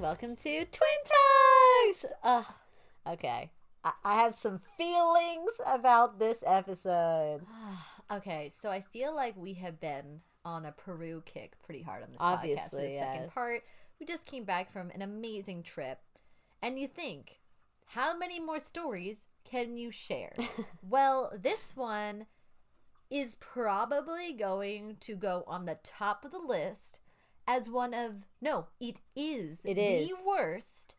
Welcome to Twin Talks. Uh, okay, I-, I have some feelings about this episode. okay, so I feel like we have been on a Peru kick pretty hard on this Obviously, podcast for the yes. second part. We just came back from an amazing trip, and you think, how many more stories can you share? well, this one is probably going to go on the top of the list as one of no, it is It the worst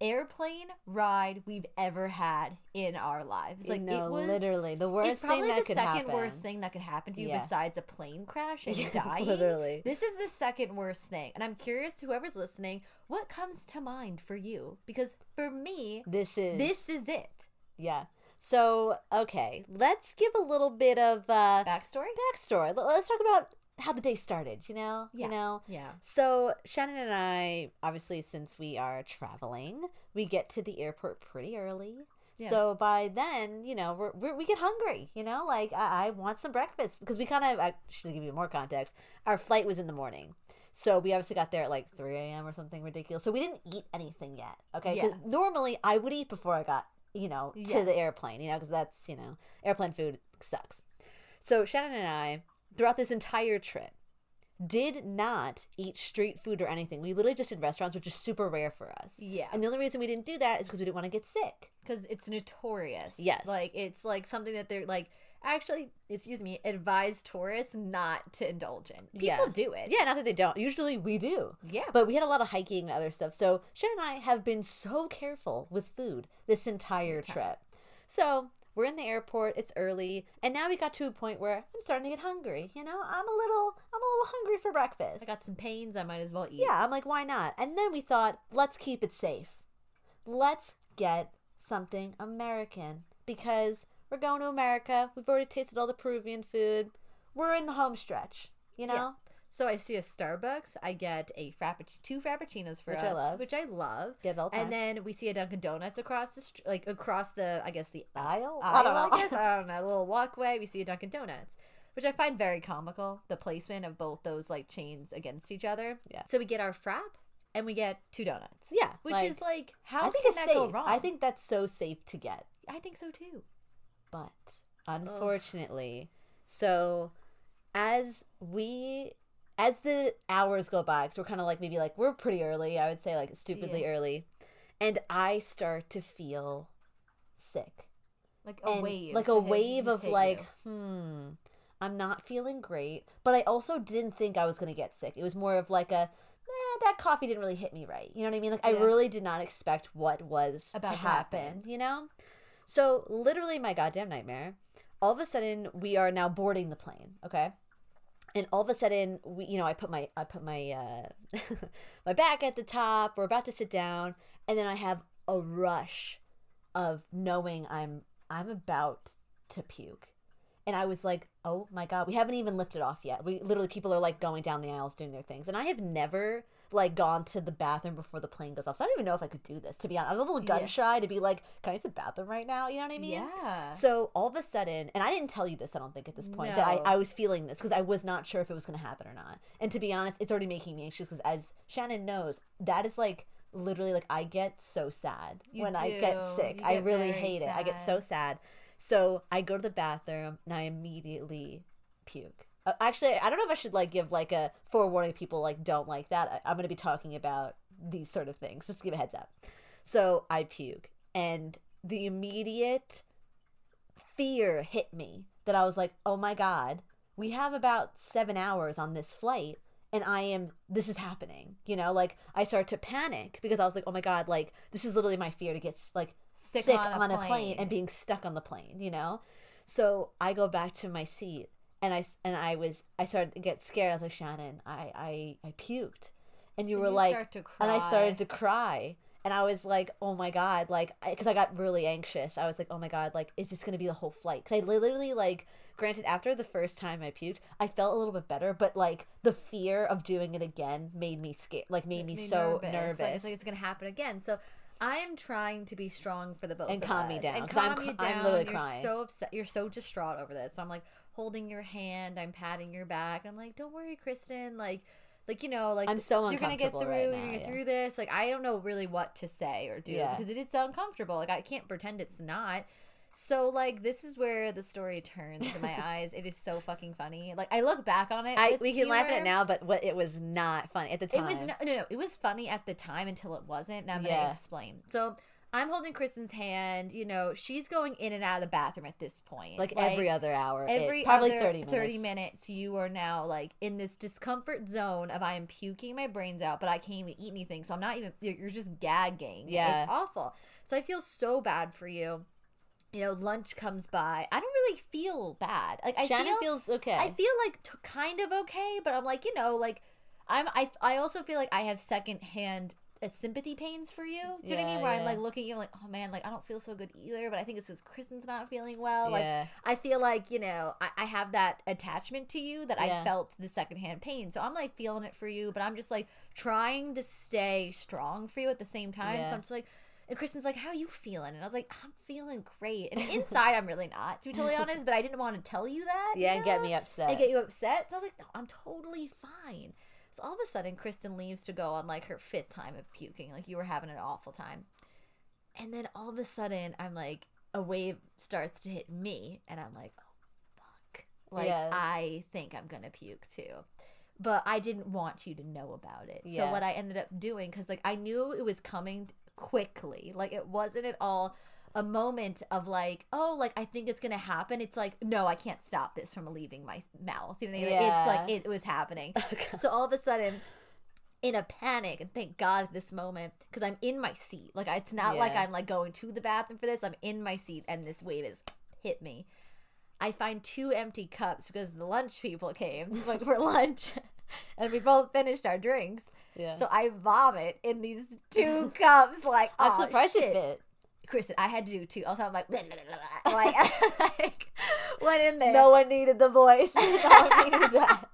airplane ride we've ever had in our lives. Like no, it was literally the worst it's probably thing that the could second happen. worst thing that could happen to you Yeah. besides a plane crash and dying. literally. This is the second worst thing. And I'm curious, whoever's listening, what comes to mind for you? Because for me, This is this is it. Yeah. So okay, let's give a little bit of uh, Backstory? backstory. Let's talk about how the day started. You know, Yeah. you know. Yeah. So Shannon and I, obviously, since we are traveling, we get to the airport pretty early. Yeah. So by then, you know, we're, we're, we get hungry. You know, like I, I want some breakfast because we kind of. I should give you more context. Our flight was in the morning, so we obviously got there at like three a.m. or something ridiculous. So we didn't eat anything yet. Okay, Yeah. normally I would eat before I got you know to Yes. the airplane. You know, because that's you know airplane food sucks. So Shannon and I, throughout this entire trip, did not eat street food or anything. We literally just did restaurants, which is super rare for us. Yeah. And the only reason we didn't do that is because we didn't want to get sick. Because it's notorious. Yes. Like, it's like something that they're like, actually, excuse me, advise tourists not to indulge in. People Yeah. do it. Yeah, not that they don't. Usually we do. Yeah. But we had a lot of hiking and other stuff. So Shannon and I have been so careful with food this entire trip. So we're in the airport. It's early, and now we got to a point where I'm starting to get hungry. You know, I'm a little, I'm a little hungry for breakfast. I got some pains. I might as well eat. Yeah, I'm like, why not? And then we thought, let's keep it safe. Let's get something American because we're going to America. We've already tasted all the Peruvian food. We're in the home stretch, you know? Yeah. So I see a Starbucks. I get a frappuccino, two frappuccinos for Which us, I love. which I love. Get all time. And then we see a Dunkin' Donuts across the str- like across the I guess the aisle? aisle. I don't know. I guess I don't know. A little walkway. We see a Dunkin' Donuts, which I find very comical. The placement of both those like chains against each other. Yeah. So we get our frap and we get two donuts. yeah. Which like, is like how I think can that safe. go wrong? I think that's so safe to get. I think so too. But unfortunately, so as we as the hours go by, because we're kind of like maybe like we're pretty early, I would say like stupidly Yeah. early, and I start to feel sick. Like a and wave. like a wave of like, you. hmm, I'm not feeling great. But I also didn't think I was gonna get sick. It was more of like a, eh, that coffee didn't really hit me right. You know what I mean? Like I really did not expect what was About to to happen. happen. You know? So literally, my goddamn nightmare. All of a sudden, we are now boarding the plane. Okay. And all of a sudden, we, you know, I put my, I put my, uh, my back at the top. We're about to sit down, and then I have a rush of knowing I'm, I'm about to puke, and I was like, oh my god, we haven't even lifted off yet. We literally people are like going down the aisles doing their things, and I have never like gone to the bathroom before the plane goes off. So I don't even know if I could do this. To be honest, I was a little gun Yeah. shy to be like, can I use the bathroom right now? You know what I mean? yeah. So all of a sudden, and I didn't tell you this, I don't think at this point that I, I was feeling this because I was not sure if it was going to happen or not. And to be honest, it's already making me anxious because as Shannon knows, that is like literally like I get so sad You when I get sick. You I really hate it. I get so sad. So I go to the bathroom and I immediately puke. Uh, actually, I don't know if I should like give like a forewarning people like don't like that. I, I'm going to be talking about these sort of things. Just give a heads up. So I puke, and the immediate fear hit me that I was like, oh my God, we have about seven hours on this flight. And I am, this is happening. You know, like I started to panic because I was like, oh my God, like this is literally my fear to get like Sick sick, on on, a a, plane. plane. and being stuck on the plane, you know? So I go back to my seat and I, and I was, I started to get scared. I was like, Shannon, I, I, I puked. And you And were you like, and I started to cry. And I was like, oh my God, like, because I, got really anxious. I was like, oh my God, like, is this going to be the whole flight? Because I literally, like, granted, after the first time I puked, I felt a little bit better, but, like, the fear of doing it again made me scared, like, made me, so nervous. Like, it's like it's gonna happen again. So I am trying to be strong for the both And calm me us. down, and 'cause I'm calm you cr- I'm down. literally you're crying. so upset. You're so distraught over this. So I'm like holding your hand. I'm patting your back. I'm like, don't worry, Kristen. Like like you know, like I'm so you're gonna get through, right you're gonna get yeah. through this. Like I don't know really what to say or do Yeah. because it is uncomfortable. Like I can't pretend it's not. So like this is where the story turns in my eyes. It is so fucking funny. Like I look back on it. I we can laugh at it now, but what it was not funny at the It time. was no, no, no. It was funny at the time until it wasn't. Now I'm Yeah. gonna explain. So I'm holding Kristen's hand. You know, she's going in and out of the bathroom at this point. like, every other hour. it- every probably other 30 minutes. 30 minutes you are now like in this discomfort zone of i am puking my brains out but i can't even eat anything so i'm not even you're just gagging Yeah. it's awful so i feel so bad for you you know lunch comes by i don't really feel bad like i Shannon feel feels okay. i feel like t- kind of okay but i'm like you know like i'm i, I also feel like i have secondhand sympathy pains for you do you know what i mean where i'm like looking at you like oh man like i don't feel so good either but i think it's because kristen's not feeling well like. I feel like, you know, I, I have that attachment to you that Yeah. I felt the secondhand pain. So I'm like feeling it for you, but I'm just like trying to stay strong for you at the same time. Yeah. So I'm just like, and Kristen's like, How are you feeling? And I was like, I'm feeling great. And inside, I'm really not, to be totally honest, but I didn't want to tell you that. you yeah, and get me upset. And get you upset. So I was like, No, I'm totally fine. So all of a sudden, Kristen leaves to go on like her fifth time of puking. Like you were having an awful time. And then all of a sudden, I'm like, a wave starts to hit me, and I'm like, oh, fuck. Like, Yeah. I think I'm gonna puke too. But I didn't want you to know about it. So, what I ended up doing, because like I knew it was coming quickly, like it wasn't at all a moment of like, oh, like I think it's gonna happen. It's like, no, I can't stop this from leaving my mouth. You know, what I mean? it's like it was happening. Okay. So all of a sudden, in a panic, and thank God at this moment, because I'm in my seat. Like it's not like I'm like going to the bathroom for this. I'm in my seat, and this wave has hit me. I find two empty cups because the lunch people came like for lunch, and we both finished our drinks. yeah. So I vomit in these two cups. Like I'm oh, surprised shit. it fit. Kristen, I had to do too. Also, I'm like, blah, blah, blah, like, like went in there. No one needed the voice. no one needed that.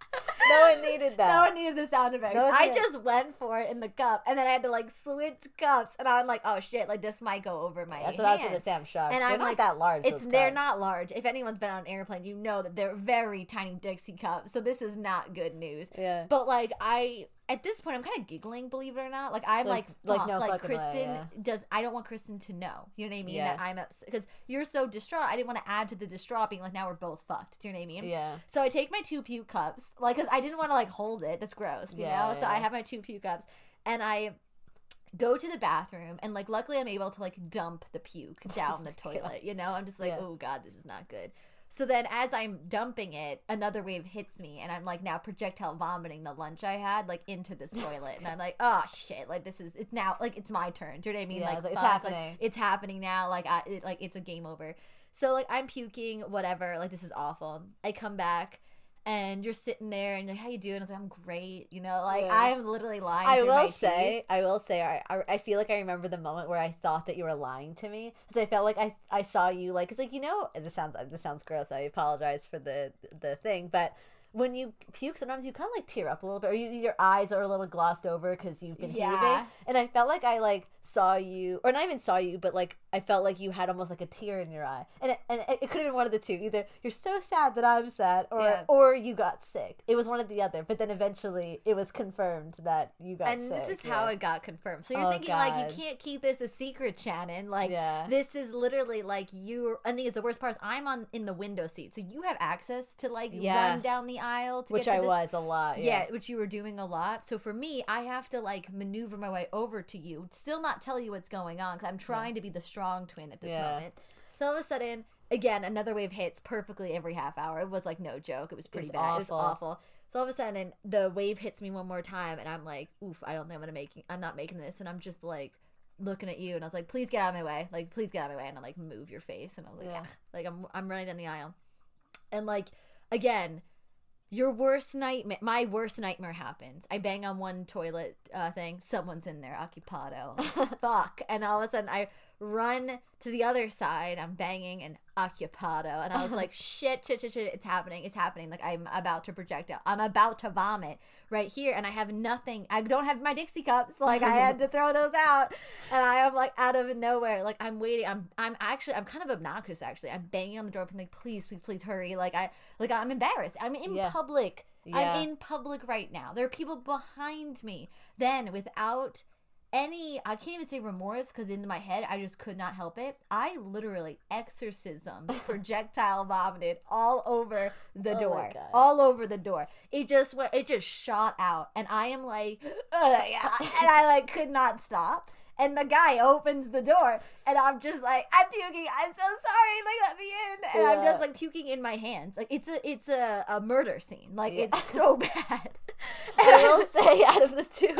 No one needed that. No one needed the sound effects. No I did. just went for it in the cup, and then I had to like switch cups, and I'm like, oh shit, like this might go over my head. That's what I was hand. gonna say. I'm shocked. And They're I'm not like, that large. It's they're cups. not large. If anyone's been on an airplane, you know that they're very tiny Dixie cups. So this is not good news. Yeah. But like I at this point I'm kind of giggling, believe it or not. Like I'm like Like- fuck, no like fucking way, Kristen yeah. does I don't want Kristen to know. You know what I mean? Yeah. That I'm upset because you're so distraught. I didn't want to add to the distraught being like now we're both fucked. Do you know what I mean? Yeah. So I take my two puke cups, like, cause I didn't want to like hold it. That's gross, you Yeah, know. So I have my two puke cups, and I go to the bathroom, and like, luckily, I'm able to like dump the puke down the toilet. You know, I'm just like, Yeah. oh god, this is not good. So then, as I'm dumping it, another wave hits me, and I'm like now projectile vomiting the lunch I had like into this toilet, and I'm like, oh shit, like this is it's now like it's my turn. Do you know what I mean? Yeah, like it's fuck, like, happening. it's happening now. Like I it, like it's a game over. So like I'm puking, whatever. Like this is awful. I come back. And you're sitting there, and you're like, "How you doing?" I was like, "I'm great," you know. Like Yeah. I'm literally lying. I will say, I will say, I, I, I feel like I remember the moment where I thought that you were lying to me because I felt like I, I saw you like it's like you know this sounds this sounds gross. I apologize for the the thing, but when you puke, sometimes you kind of like tear up a little bit, or you, your eyes are a little glossed over because you've been Yeah. heaving. And I felt like I like saw you, or not even saw you, but like I felt like you had almost like a tear in your eye, and it, and it, it could have been one of the two. Either you're so sad that I'm sad, or Yeah. or you got sick. It was one or the other. But then eventually it was confirmed that you got and sick. And this is yeah. how it got confirmed. So you're Oh, thinking like you can't keep this a secret, Shannon. Like Yeah. this is literally like you. I think it's the worst part. Is I'm on in the window seat, so you have access to like Yeah. run down the aisle to which get to I this was a lot. Yeah. which you were doing a lot. So for me, I have to like maneuver my way over to you, still not tell you what's going on because I'm trying to be the strong twin at this Yeah. moment. So all of a sudden, again, another wave hits perfectly every half hour. It was like no joke. It was pretty was bad. It was awful. awful. So all of a sudden, the wave hits me one more time, and I'm like, "Oof! I don't think I'm gonna make. I'm not making this." And I'm just like looking at you, and I was like, "Please get out of my way! Like, please get out of my way!" And I'm like, "Move your face!" And I was like, Yeah. "Ugh." "Like I'm I'm running down the aisle." And like again, your worst nightmare, my worst nightmare happens. I bang on one toilet uh, thing, someone's in there, occupado. Fuck. And all of a sudden I run to the other side, I'm banging an occupado. And I was like, shit, shit, shit, shit, it's happening, it's happening. Like I'm about to project out. I'm about to vomit right here. And I have nothing. I don't have my Dixie cups. Like I had to throw those out. And I am like out of nowhere. Like I'm waiting. I'm I'm actually I'm kind of obnoxious actually. I'm banging on the door, being like, please, please, please hurry. Like I like I'm embarrassed. I'm in Yeah. public Yeah. I'm in public right now. There are people behind me. Then, without any, I can't even say remorse because in my head, I just could not help it. I literally exorcism projectile vomited all over the Oh door. All over the door. It just went, it just shot out. And I am like, and I like could not stop. And the guy opens the door, and I'm just like, I'm puking. I'm so sorry. Like, let me in. And I'm just like puking in my hands. Like it's a it's a, a murder scene. Like Yeah. it's so bad. I will say, out of the two,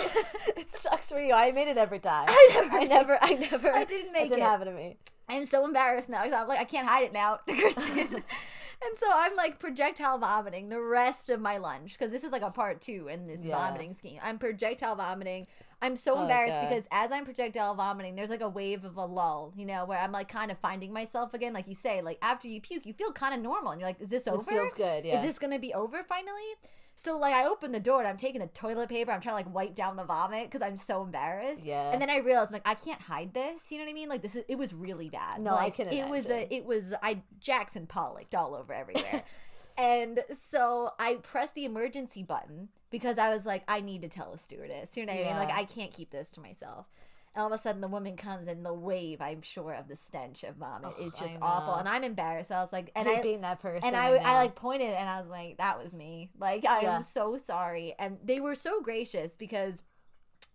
it sucks for you. I made it every time. I never I never, I never, I didn't make it. didn't it. happen to me. I'm so embarrassed now because I'm like I can't hide it now to Kristen. and so I'm like projectile vomiting the rest of my lunch because this is like a part two in this Yeah. vomiting scheme. I'm projectile vomiting. I'm so Oh, embarrassed God. because as I'm projectile vomiting, there's like a wave of a lull, you know, where I'm like kind of finding myself again. Like you say, like after you puke, you feel kind of normal, and you're like, "Is this over? This feels good. Yeah. Is this gonna be over finally?" So like I open the door and I'm taking the toilet paper. I'm trying to like wipe down the vomit because I'm so embarrassed. yeah. And then I realized, like, I can't hide this. You know what I mean? Like, this is it was really bad. No, I like, can It was a, it was I Jackson Pollocked all over everywhere. and so I pressed the emergency button because I was like, I need to tell a stewardess. You know what I mean? Like, I can't keep this to myself. And all of a sudden, the woman comes, and the wave, I'm sure, of the stench of vomit is just awful. And I'm embarrassed. I was like, and You're I, being that person. and I, I, I like pointed and I was like, that was me. Like, I Yeah. am so sorry. And they were so gracious because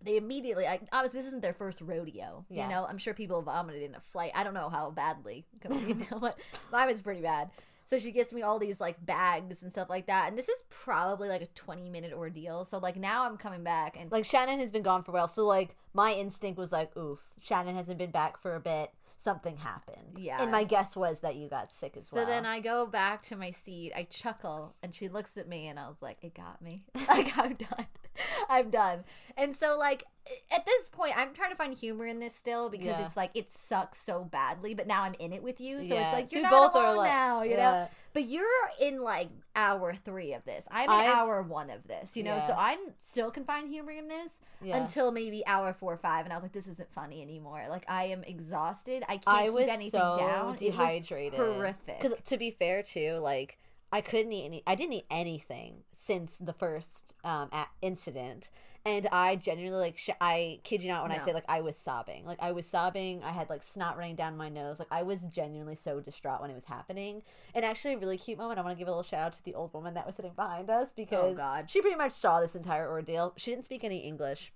they immediately, like, obviously, this isn't their first rodeo. Yeah. You know, I'm sure people vomited in a flight. I don't know how badly, you know, but mine was pretty bad. So she gives me all these like bags and stuff like that. And this is probably like a 20 minute ordeal. So, like, now I'm coming back and like Shannon has been gone for a while, so like my instinct was like, oof, Shannon hasn't been back for a bit. Something happened. Yeah. And my guess was that you got sick as So well. So then I go back to my seat. I chuckle, and she looks at me, and I was like, "It got me. like I'm done. I'm done." And so, like at this point, I'm trying to find humor in this still because Yeah. it's like it sucks so badly, but now I'm in it with you, so Yeah. it's like you're we not both are alone like- now, you know. But you're in like hour three of this. I'm in I've- hour one of this, you know. So I'm still can find humor in this Yeah. until maybe hour four or five, and I was like, "This isn't funny anymore." Like I am exhausted. I can't I keep anything so down. Dehydrated. horrific. To be fair, too, like I couldn't eat any. I didn't eat anything since the first um incident, and I genuinely like. Sh- I kid you not when I say like I was sobbing. Like I was sobbing. I had like snot running down my nose. Like I was genuinely so distraught when it was happening. And actually, a really cute moment. I want to give a little shout out to the old woman that was sitting behind us because Oh, God. she pretty much saw this entire ordeal. She didn't speak any English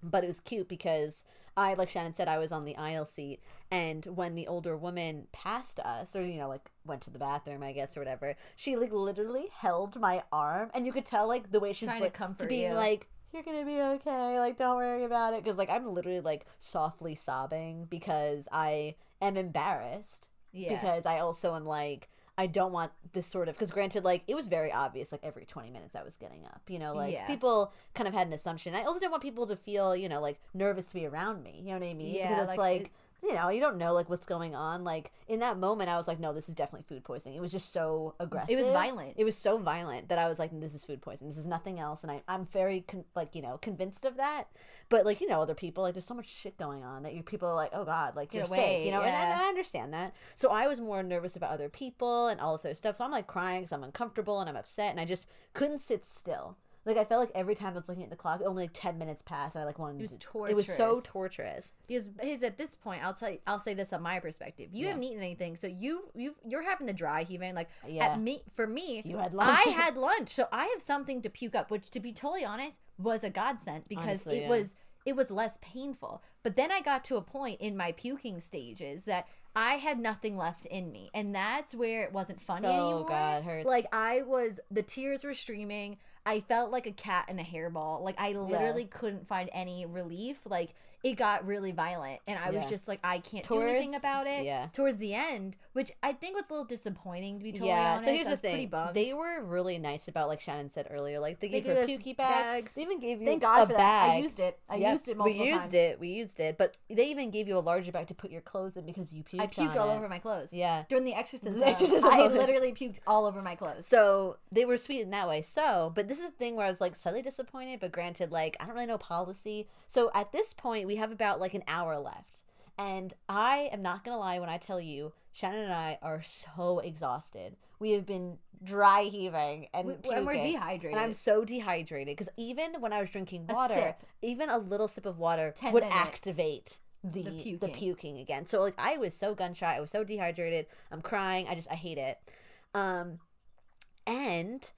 but it was cute because I, like Shannon said, I was on the aisle seat, and when the older woman passed us, or you know, like went to the bathroom, I guess, or whatever, she like literally held my arm, and you could tell like the way she's Trying to like comfort being you. like, "You're gonna be okay, like don't worry about it," because like I'm literally like softly sobbing because I am embarrassed yeah. because I also am like I don't want this sort of because granted like it was very obvious like every 20 minutes I was getting up you know like Yeah. people kind of had an assumption I also didn't want people to feel you know like nervous to be around me you know what I mean Yeah, because it's like, like, you know you don't know like what's going on. Like in that moment I was like no this is definitely food poisoning. It was just so aggressive It was violent. it was so violent that I was like this is food poisoning. This is nothing else. And I, I'm very con- like you know convinced of that. But like you know other people like there's so much shit going on that you people are like oh god like Get you're away, sick you know? And, yeah. and I understand that. So I was more nervous about other people and all this other stuff. So I'm like crying because I'm uncomfortable and I'm upset and I just couldn't sit still like I felt like every time I was looking at the clock only like 10 minutes passed and I like wanted It was to it was so torturous. torturous because his at this point i'll tell you i'll say this on my perspective you Yeah. haven't eaten anything so you you you're having the dry heaving like Yeah. at me for me You had lunch. i had lunch so i have something to puke up which to be totally honest was a godsend because Honestly, it yeah. was it was less painful but then i got to a point in my puking stages that i had nothing left in me and that's where it wasn't funny So, anymore God, hurts. like i was the tears were streaming i felt like a cat in a hairball. Like i literally couldn't find any relief. Like it got really violent and i was just like i can't do anything about it yeah. towards the end which i think was a little disappointing to be totally yeah, honest so here's the pretty thing. They were really nice about, like Shannon said earlier, like they They gave her pukey bags. bags. They even gave you thank god a for bag. that i used it i Yeah, used it multiple we used times it. We used it, but they even gave you a larger bag to put your clothes in because you puked. i puked all it. over my clothes Yeah. during the exorcism, The exorcism i literally puked all over my clothes So they were sweet in that way. So, but this is the thing where I was like slightly disappointed, but granted, like I don't really know policy. So at this point, we have about like an hour left. And I am not gonna lie when I tell you, Shannon and I are so exhausted. We have been dry heaving and We- puking. and we're dehydrated. And I'm so dehydrated because even when I was drinking water, sip. even a little sip of water 10 would minutes. activate the, The the puking. puking. again. So like I was so gun shy. I was so dehydrated. I'm crying. I just I hate it. Um, and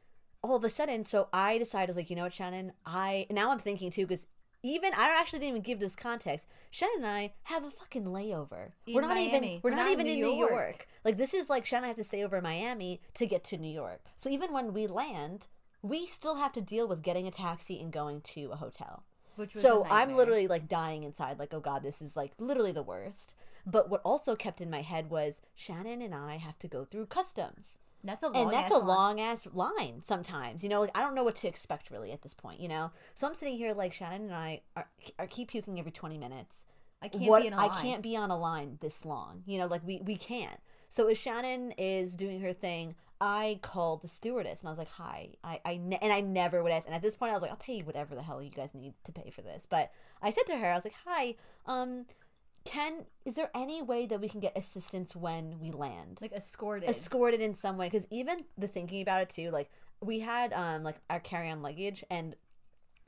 all of a sudden, so I decided I was like, you know what, Shannon, I now I'm thinking too because even I actually didn't even give this context. Shannon and I have a fucking layover. In we're not Miami. even we're, We're not, not even in New New York. York. Like this is like Shannon has to stay over in Miami to get to New York. So even when we land, we still have to deal with getting a taxi and going to a hotel. Which So I'm literally like dying inside, like, oh god, this is like literally the worst. But what also kept in my head was Shannon and I have to go through customs. That's a long And that's ass a line. long ass line sometimes. You know, like I don't know what to expect really at this point, you know? So I'm sitting here like Shannon and I are, are keep puking every 20 minutes. I can't what be in a I line. can't be on a line this long. You know, like we we can't. So as Shannon is doing her thing, I called the stewardess and I was like, "Hi, I, I ne-, and I never would ask." And at this point, I was like, "I'll pay you whatever the hell you guys need to pay for this." But I said to her, I was like, "Hi, um, can is there any way that we can get assistance when we land?" like escorted. escorted in some way because even the thinking about it too like we had um like our carry-on luggage and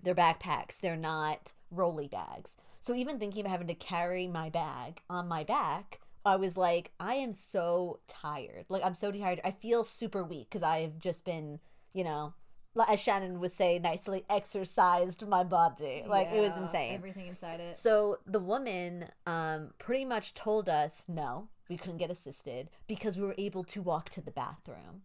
they're backpacks they're not rolly bags so even thinking about having to carry my bag on my back i was like i am so tired like i'm so tired i feel super weak because i've just been you know as shannon would say nicely exercised my body like it was insane Everything inside it. so the woman um, pretty much told us no, we couldn't get assisted because we were able to walk to the bathroom,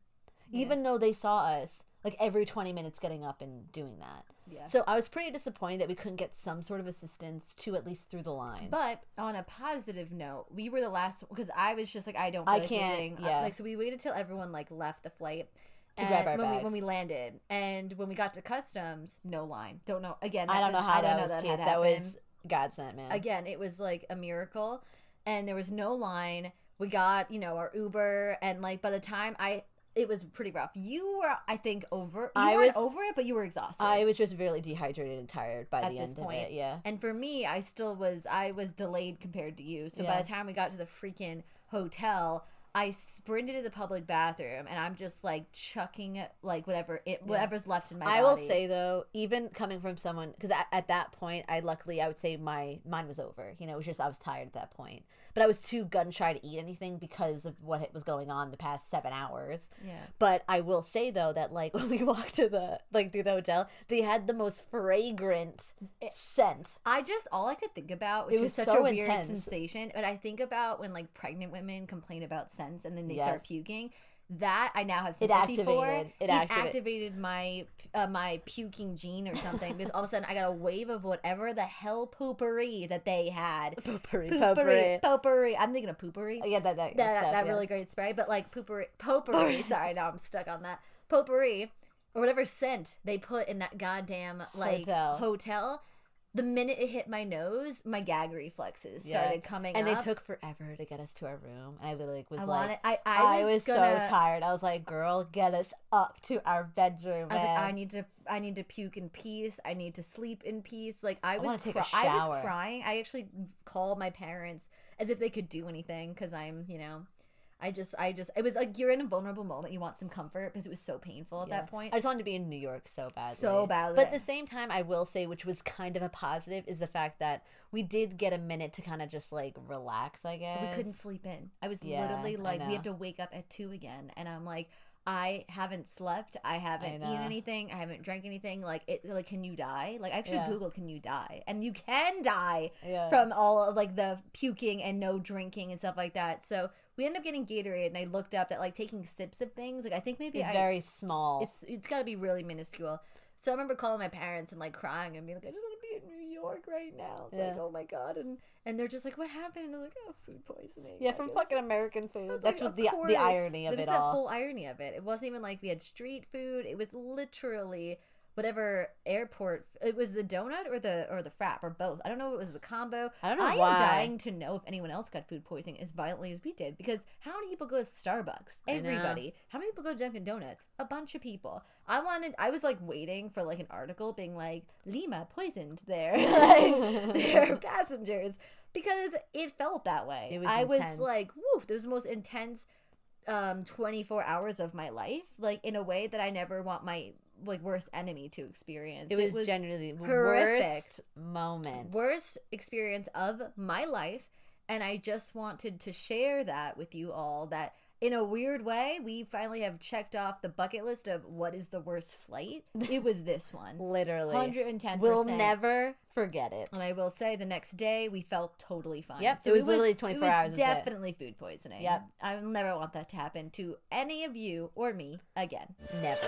even though they saw us like every 20 minutes getting up and doing that. Yeah. So I was pretty disappointed that we couldn't get some sort of assistance to at least through the line. But on a positive note, we were the last because I was just like, I don't. I like can't- moving. yeah. like so, we waited till everyone like left the flight. To and grab our when we bags. when we landed, and when we got to customs, no line. Don't know. Again, I don't know how I that was that had That was God sent, man. again. It was like a miracle, and there was no line. We got you know our Uber, and like by the time I. It was pretty rough. You were, I think, over. You I was- over it, but you were exhausted. I was just really dehydrated and tired by At the end of point. it. Yeah. And for me, I still was I was delayed compared to you. So by the time we got to the freaking hotel, I sprinted to the public bathroom and I'm just like chucking it like whatever it whatever's left in my I body. will say though, even coming from someone, because at, at that point, I luckily I would say my mine was over. You know, it was just I was tired at that point, but I was too gun shy to eat anything because of what it was going on the past seven hours. yeah. But I will say though that like when we walked to the like through the hotel, they had the most fragrant scent. I just all I could think about, which was is such so a weird intense. sensation, but I think about when like pregnant women complain about scents and then they Yes. start puking. That I now have It sympathy for. it It, activa- activated my uh, my puking gene or something because all of a sudden I got a wave of whatever the hell poopery that they had. Poopery, potpourri. potpourry. I'm thinking of poopery. Yeah, that that, that, stuff, that yeah. really great spray, but like poopery, potpourri. sorry, now I'm stuck on that potpourri or whatever scent they put in that goddamn like Hotel. hotel. The minute it hit my nose, my gag reflexes Yeah. started coming and up. they took forever to get us to our room. And I literally was I like, wanted. I I I was, was, gonna, so tired. I was like, "Girl, get us up to our bedroom." I was like. I need to, I need to puke in peace. I need to sleep in peace. Like I, was, cry- I was crying. I actually called my parents as if they could do anything because I'm, you know, I just, I just, it was like you're in a vulnerable moment. You want some comfort because it was so painful at Yeah. that point. I just wanted to be in New York so badly. So badly. But at the same time, I will say, which was kind of a positive, is the fact that we did get a minute to kind of just like relax, I guess. we couldn't sleep in. I was Yeah, literally like, we have to wake up at two again, and I'm like. I haven't slept. I haven't eaten anything. I haven't drank anything. Like it. Like, can you die? Like, I actually Yeah. googled, can you die? And you can die. Yeah. from all of like the puking and no drinking and stuff like that. So we ended up getting Gatorade, and I looked up that like taking sips of things. Like I think maybe it's I, very small. it's it's got to be really minuscule. So I remember calling my parents and like crying and being like, I just want to be in New York right now. It's like, oh my god, and and they're just like, what happened? And they're like, oh, food poisoning. yeah, I from guess." fucking American food. That's like, what the "Of the irony of It was it the all. whole irony of it. It wasn't even like we had street food. It was literally whatever airport. It was the donut or the or the frap or both. I don't know. if It was the combo. I don't know I why. am dying to know if anyone else got food poisoning as violently as we did. Because how many people go to Starbucks? Everybody. How many people go to Dunkin' Donuts? A bunch of people. I wanted. I was like waiting for like an article being like Lima poisoned their like, their passengers because it felt that way. It was I was like, woof, this was the most intense um 24 hours of my life, like in a way that I never want my like worst enemy to experience. It was, genuinely the horrific. worst moment. worst experience of my life and i just wanted to share that with you all that in a weird way we finally have checked off the bucket list of what is the worst flight it was this one Literally. 110% We'll never forget it. and i will say the next day we felt totally fine Yep, So it was literally 24 it was hours, definitely food poisoning Yep. i will never want that to happen to any of you or me again Never.